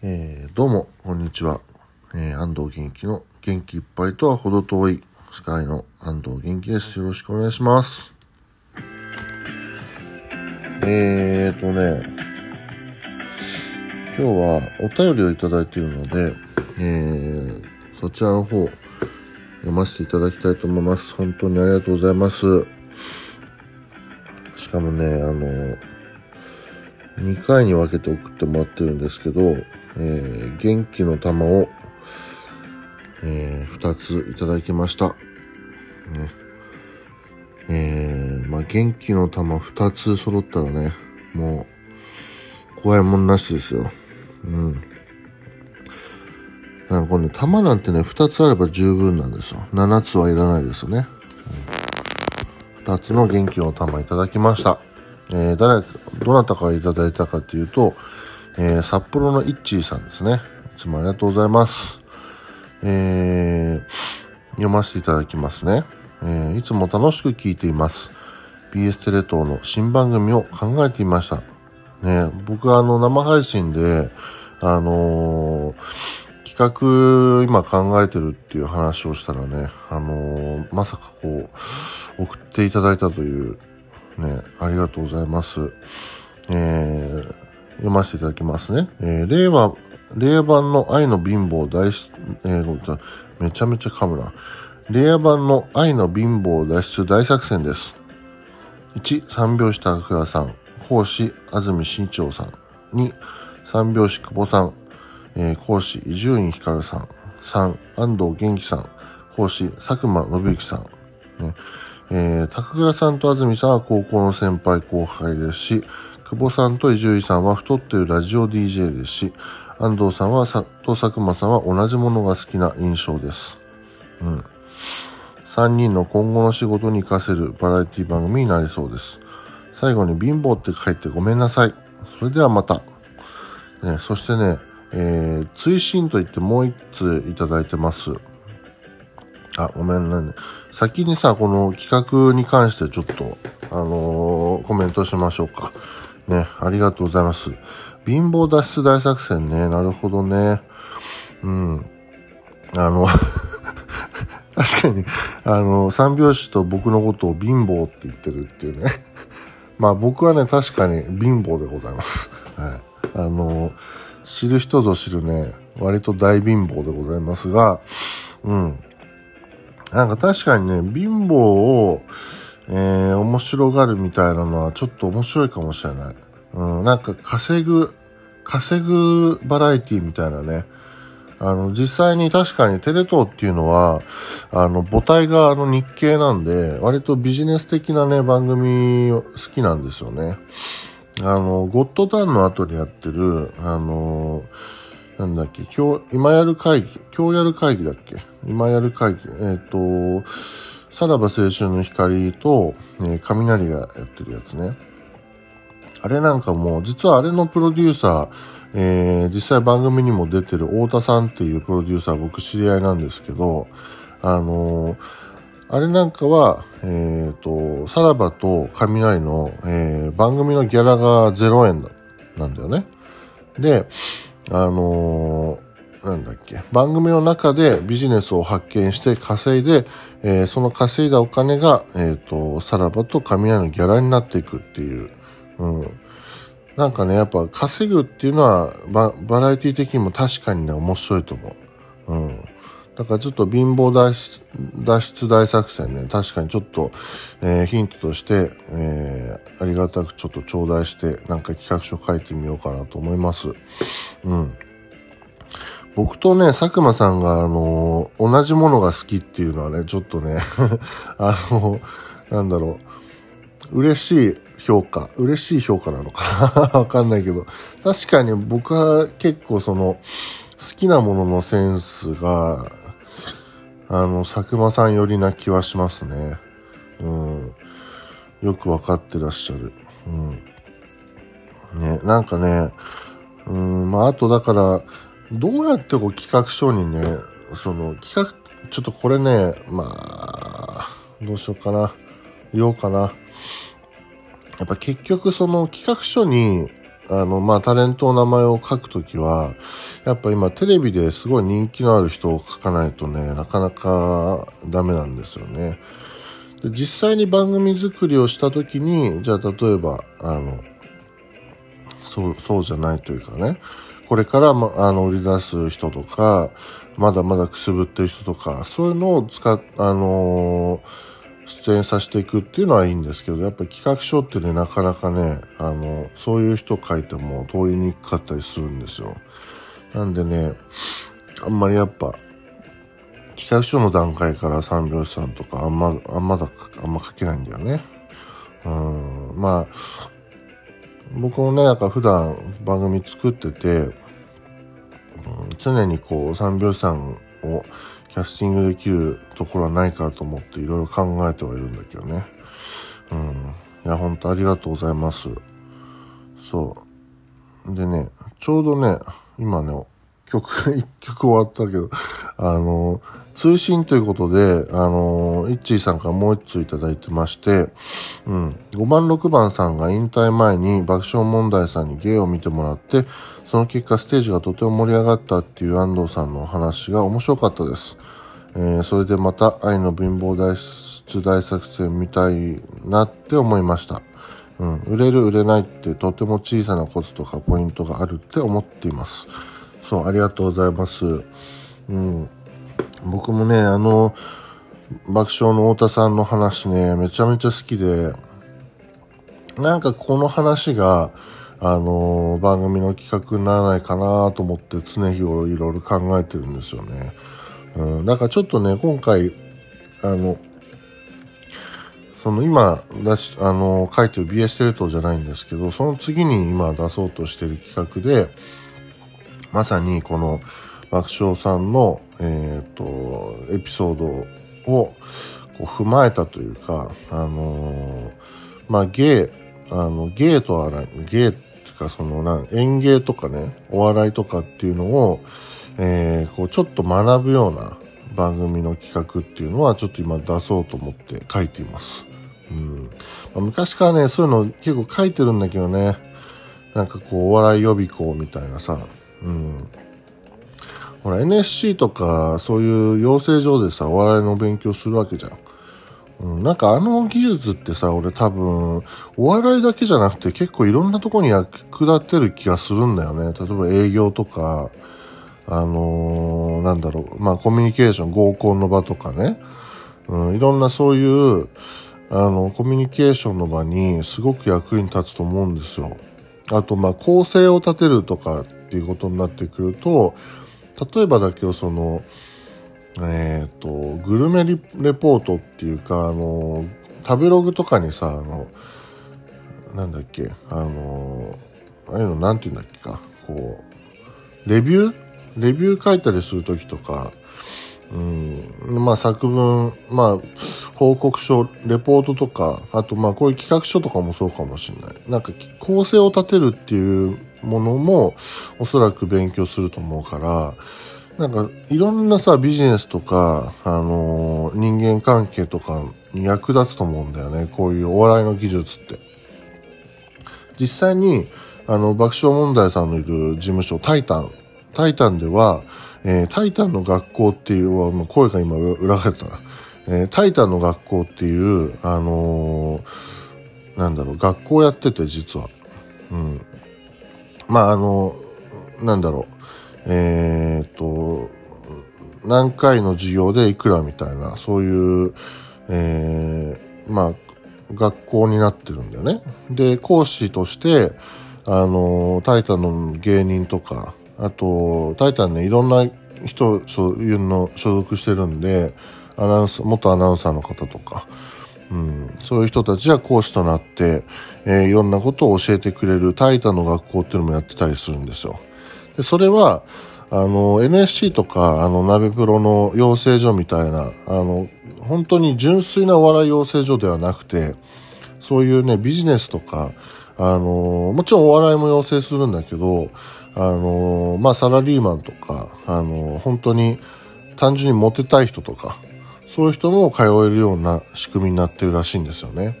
えー、どうも、こんにちは。えー、安藤元気の元気いっぱいとは程遠い司会の安藤元気です。よろしくお願いします。えーとね、今日はお便りをいただいているので、えー、そちらの方、読ませていただきたいと思います。本当にありがとうございます。しかもね、あの、2回に分けて送ってもらってるんですけど、えー、元気の玉を、えー、2ついただきました。ね。えー、まあ、元気の玉2つ揃ったらね、もう、怖いもんなしですよ。うん。なんかこれね、玉なんてね、2つあれば十分なんですよ。7つはいらないですよね。うん、2つの元気の玉いただきました。えー、誰、どなたからいただいたかというと、えー、札幌のイッチーさんですね。いつもありがとうございます。えー、読ませていただきますね。えー、いつも楽しく聞いています。BS テレ東の新番組を考えていました。ね、僕はあの生配信で、あのー、企画今考えてるっていう話をしたらね、あのー、まさかこう、送っていただいたというね、ありがとうございます。えー、読ませていただきますね。えー、令和、令和版の愛の貧乏大、えー、めちゃめちゃ噛むな。令和版の愛の貧乏脱出大作戦です。1、三拍子高倉さん。講師、安住慎一郎さん。2、三拍子久保さん。えー、講師、伊集院光さん。3、安藤元気さん。講師、佐久間信之さん。ねえー、高倉さんと安住さんは高校の先輩後輩ですし、久保さんと伊集院さんは太っているラジオ DJ ですし、安藤さんはさと佐久間さんは同じものが好きな印象です。うん。3人の今後の仕事に活かせるバラエティ番組になりそうです。最後に貧乏って書いてごめんなさい。それではまた。ね、そしてね、えー、追伸と言ってもう一通いただいてます。あ、ごめんね。先にさ、この企画に関してちょっと、あのー、コメントしましょうか。ね、ありがとうございます。貧乏脱出大作戦ね、なるほどね。うん。あの 確かに、あの、三拍子と僕のことを貧乏って言ってるっていうね。まあ僕はね、確かに貧乏でございます。はい。あの、知る人ぞ知るね、割と大貧乏でございますが、うん。なんか確かにね、貧乏を、えー、面白がるみたいなのはちょっと面白いかもしれない。うん、なんか稼ぐ、稼ぐバラエティみたいなね。あの、実際に確かにテレ東っていうのは、あの、母体があの日系なんで、割とビジネス的なね、番組好きなんですよね。あの、ゴッドタンの後にやってる、あの、なんだっけ、今日、今やる会議、今日やる会議だっけ？今やる会議、えっ、ー、と、さらば青春の光と、え、雷がやってるやつね。あれなんかもう、実はあれのプロデューサー、えー、実際番組にも出てる太田さんっていうプロデューサー僕知り合いなんですけど、あのー、あれなんかは、えっ、ー、と、さらばと雷の、えー、番組のギャラが0円だ、なんだよね。で、あの、なんだっけ、番組の中でビジネスを発見して稼いで、えー、その稼いだお金が、えっ、ー、と、さらばと雷のギャラになっていくっていう、うん。なんかね、やっぱ稼ぐっていうのはバ、バラエティ的にも確かにね、面白いと思う。うん。だからちょっと貧乏脱出脱出大作戦ね、確かにちょっと、えー、ヒントとして、えー、ありがたくちょっと頂戴して、なんか企画書書いてみようかなと思います。うん。僕とね、佐久間さんが、あの、同じものが好きっていうのはね、ちょっとね あの、なんだろう、嬉しい評価、嬉しい評価なのかな？わかんないけど、確かに僕は結構その、好きなもののセンスが、あの、佐久間さん寄りな気はしますね。うん。よくわかってらっしゃる。うん。ね、なんかね、うん、まあ、あとだから、どうやってこう企画書にね、その企画、ちょっとこれね、まあ、どうしようかな。言おうかな。やっぱ結局その企画書に、あの、まあ、タレントの名前を書くときは、やっぱ今テレビですごい人気のある人を書かないとね、なかなかダメなんですよね。で実際に番組作りをしたときに、じゃあ例えば、あの、そう、そうじゃないというかね、これから、ま、あの、売り出す人とか、まだまだくすぶってる人とか、そういうのを使っ、あのー出演させていくっていうのはいいんですけど、やっぱり企画書ってね、なかなかね、あの、そういう人書いても通りにくかったりするんですよ。なんでね、あんまりやっぱ、企画書の段階から三拍子さんとかあんま、あんまだ、あんま書けないんだよね。うん、まあ、僕もね、なんか普段番組作ってて、常にこう三拍子さんをキャスティングできるところはないかと思っていろいろ考えてはいるんだけどね。うん。いや、ほんとありがとうございます。そう。でね、ちょうどね、今ね、曲、一曲終わったけど、あの、通信ということで、あの、イッチーさんからもう一通いただいてまして、うん、5番6番さんが引退前に爆笑問題さんに芸を見てもらって、その結果ステージがとても盛り上がったっていう安藤さんの話が面白かったです。えー、それでまた愛の貧乏大出大作戦見たいなって思いました。うん、売れる売れないってとても小さなコツとかポイントがあるって思っています。そう、ありがとうございます。うん。僕もね、あの、爆笑の太田さんの話ね、めちゃめちゃ好きで、なんかこの話が、あの、番組の企画にならないかなと思って常日頃いろいろ考えてるんですよね。うん、だからちょっとね、今回、あの、その今出し、あの、書いてる BS テレ東じゃないんですけど、その次に今出そうとしてる企画で、まさにこの爆笑さんのえっ、ー、と、エピソードをこう踏まえたというか、あのー、まあ、芸、あの、芸とは芸っていうか、その、なん演芸とかね、お笑いとかっていうのを、えー、こう、ちょっと学ぶような番組の企画っていうのは、ちょっと今出そうと思って書いています。うん。まあ、昔からね、そういうの結構書いてるんだけどね、なんかこう、お笑い予備校みたいなさ、うん。ほら NSC とかそういう養成所でさ、お笑いの勉強するわけじゃん。うん、なんかあの技術ってさ、俺多分、お笑いだけじゃなくて結構いろんなとこに役立ってる気がするんだよね。例えば営業とか、あのー、なんだろう、まあコミュニケーション、合コンの場とかね。うん、いろんなそういう、あの、コミュニケーションの場にすごく役に立つと思うんですよ。あと、まあ構成を立てるとかっていうことになってくると、例えばだけどその、えっ、ー、と、グルメレポートっていうか、あの、食べログとかにさ、あの、なんだっけ、あの、ああいうのなんて言うんだっけか、こう、レビュー？レビュー書いたりするときとか、うん、まあ作文、まあ報告書、レポートとか、あとまあこういう企画書とかもそうかもしれない。なんか構成を立てるっていうものもおそらく勉強すると思うから、なんかいろんなさビジネスとか、あのー、人間関係とかに役立つと思うんだよね。こういうお笑いの技術って。実際に、あの、爆笑問題さんのいる事務所、タイタン。タイタンでは、えー、タイタンの学校っていう、もう声が今裏返ったな。えー、タイタンの学校っていう、あのー、なんだろう、学校やってて実は。うん。まあ、あの、なんだろう、えー、っと、何回の授業でいくらみたいな、そういう、えー、まあ、学校になってるんだよね。で、講師として、あの、タイタンの芸人とか、あと、タイタンね、いろんな人、そういうの所属してるんで、アナウンス、元アナウンサーの方とか、そういう人たちが講師となって、えー、いろんなことを教えてくれるタイタの学校っていうのもやってたりするんですよ。で、それは、あの、NSC とか、あの、鍋プロの養成所みたいな、あの、本当に純粋なお笑い養成所ではなくて、そういうね、ビジネスとか、あの、もちろんお笑いも養成するんだけど、あの、まあ、サラリーマンとか、あの、本当に単純にモテたい人とか、そういう人も通えるような仕組みになってるらしいんですよね。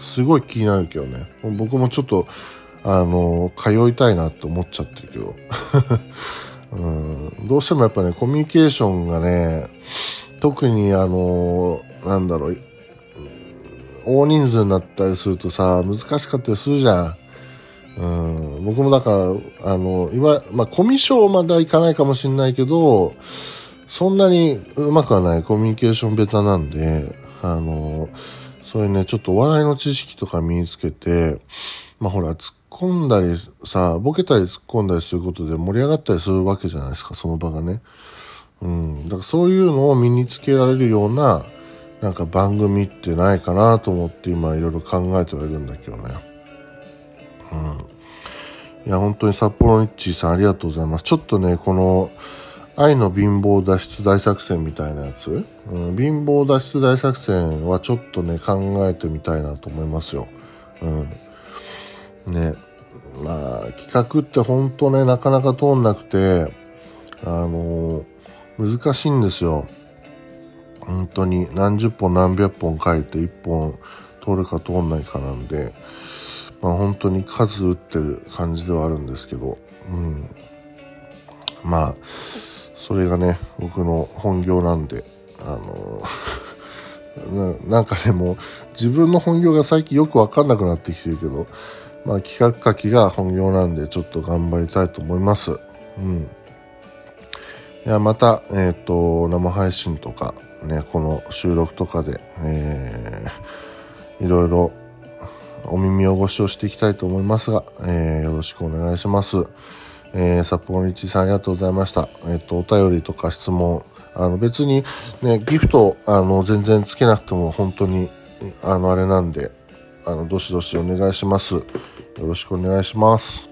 すごい気になるけどね。僕もちょっと、あの、通いたいなって思っちゃってるけど。うん、どうしてもやっぱね、コミュニケーションがね、特にあの、なんだろう、大人数になったりするとさ、難しかったりするじゃん。うん、僕もだから、あの、今、まあ、コミュ障まではいかないかもしれないけど、そんなにうまくはないコミュニケーションベタなんで、あの、そういうね、ちょっとお笑いの知識とか身につけて、まあほら、突っ込んだりさ、ボケたり突っ込んだりすることで盛り上がったりするわけじゃないですか、その場がね。うん。だからそういうのを身につけられるような、なんか番組ってないかなと思って今いろいろ考えてはいるんだけどね。うん。いや、本当に札幌ニッチーさんありがとうございます。ちょっとね、この、愛の貧乏脱出大作戦みたいなやつ、うん、貧乏脱出大作戦はちょっとね、考えてみたいなと思いますよ。うん。ね。まあ、企画って本当ね、なかなか通んなくて、あのー、難しいんですよ。本当に何十本何百本書いて一本通るか通んないかなんで、まあ本当に数打ってる感じではあるんですけど、うん。まあ、それがね、僕の本業なんで、あの な、んかね、もう自分の本業が最近よくわかんなくなってきてるけど、まあ企画書きが本業なんでちょっと頑張りたいと思います。うん。いや、また、えっ、ー、と、生配信とか、ね、この収録とかで、えー、いろいろお耳汚しをしていきたいと思いますが、えー、よろしくお願いします。えー、札幌日さんありがとうございました。えっ、ー、と、お便りとか質問、あの別にね、ギフト、あの、全然つけなくても本当に、あの、あれなんで、あの、どしどしお願いします。よろしくお願いします。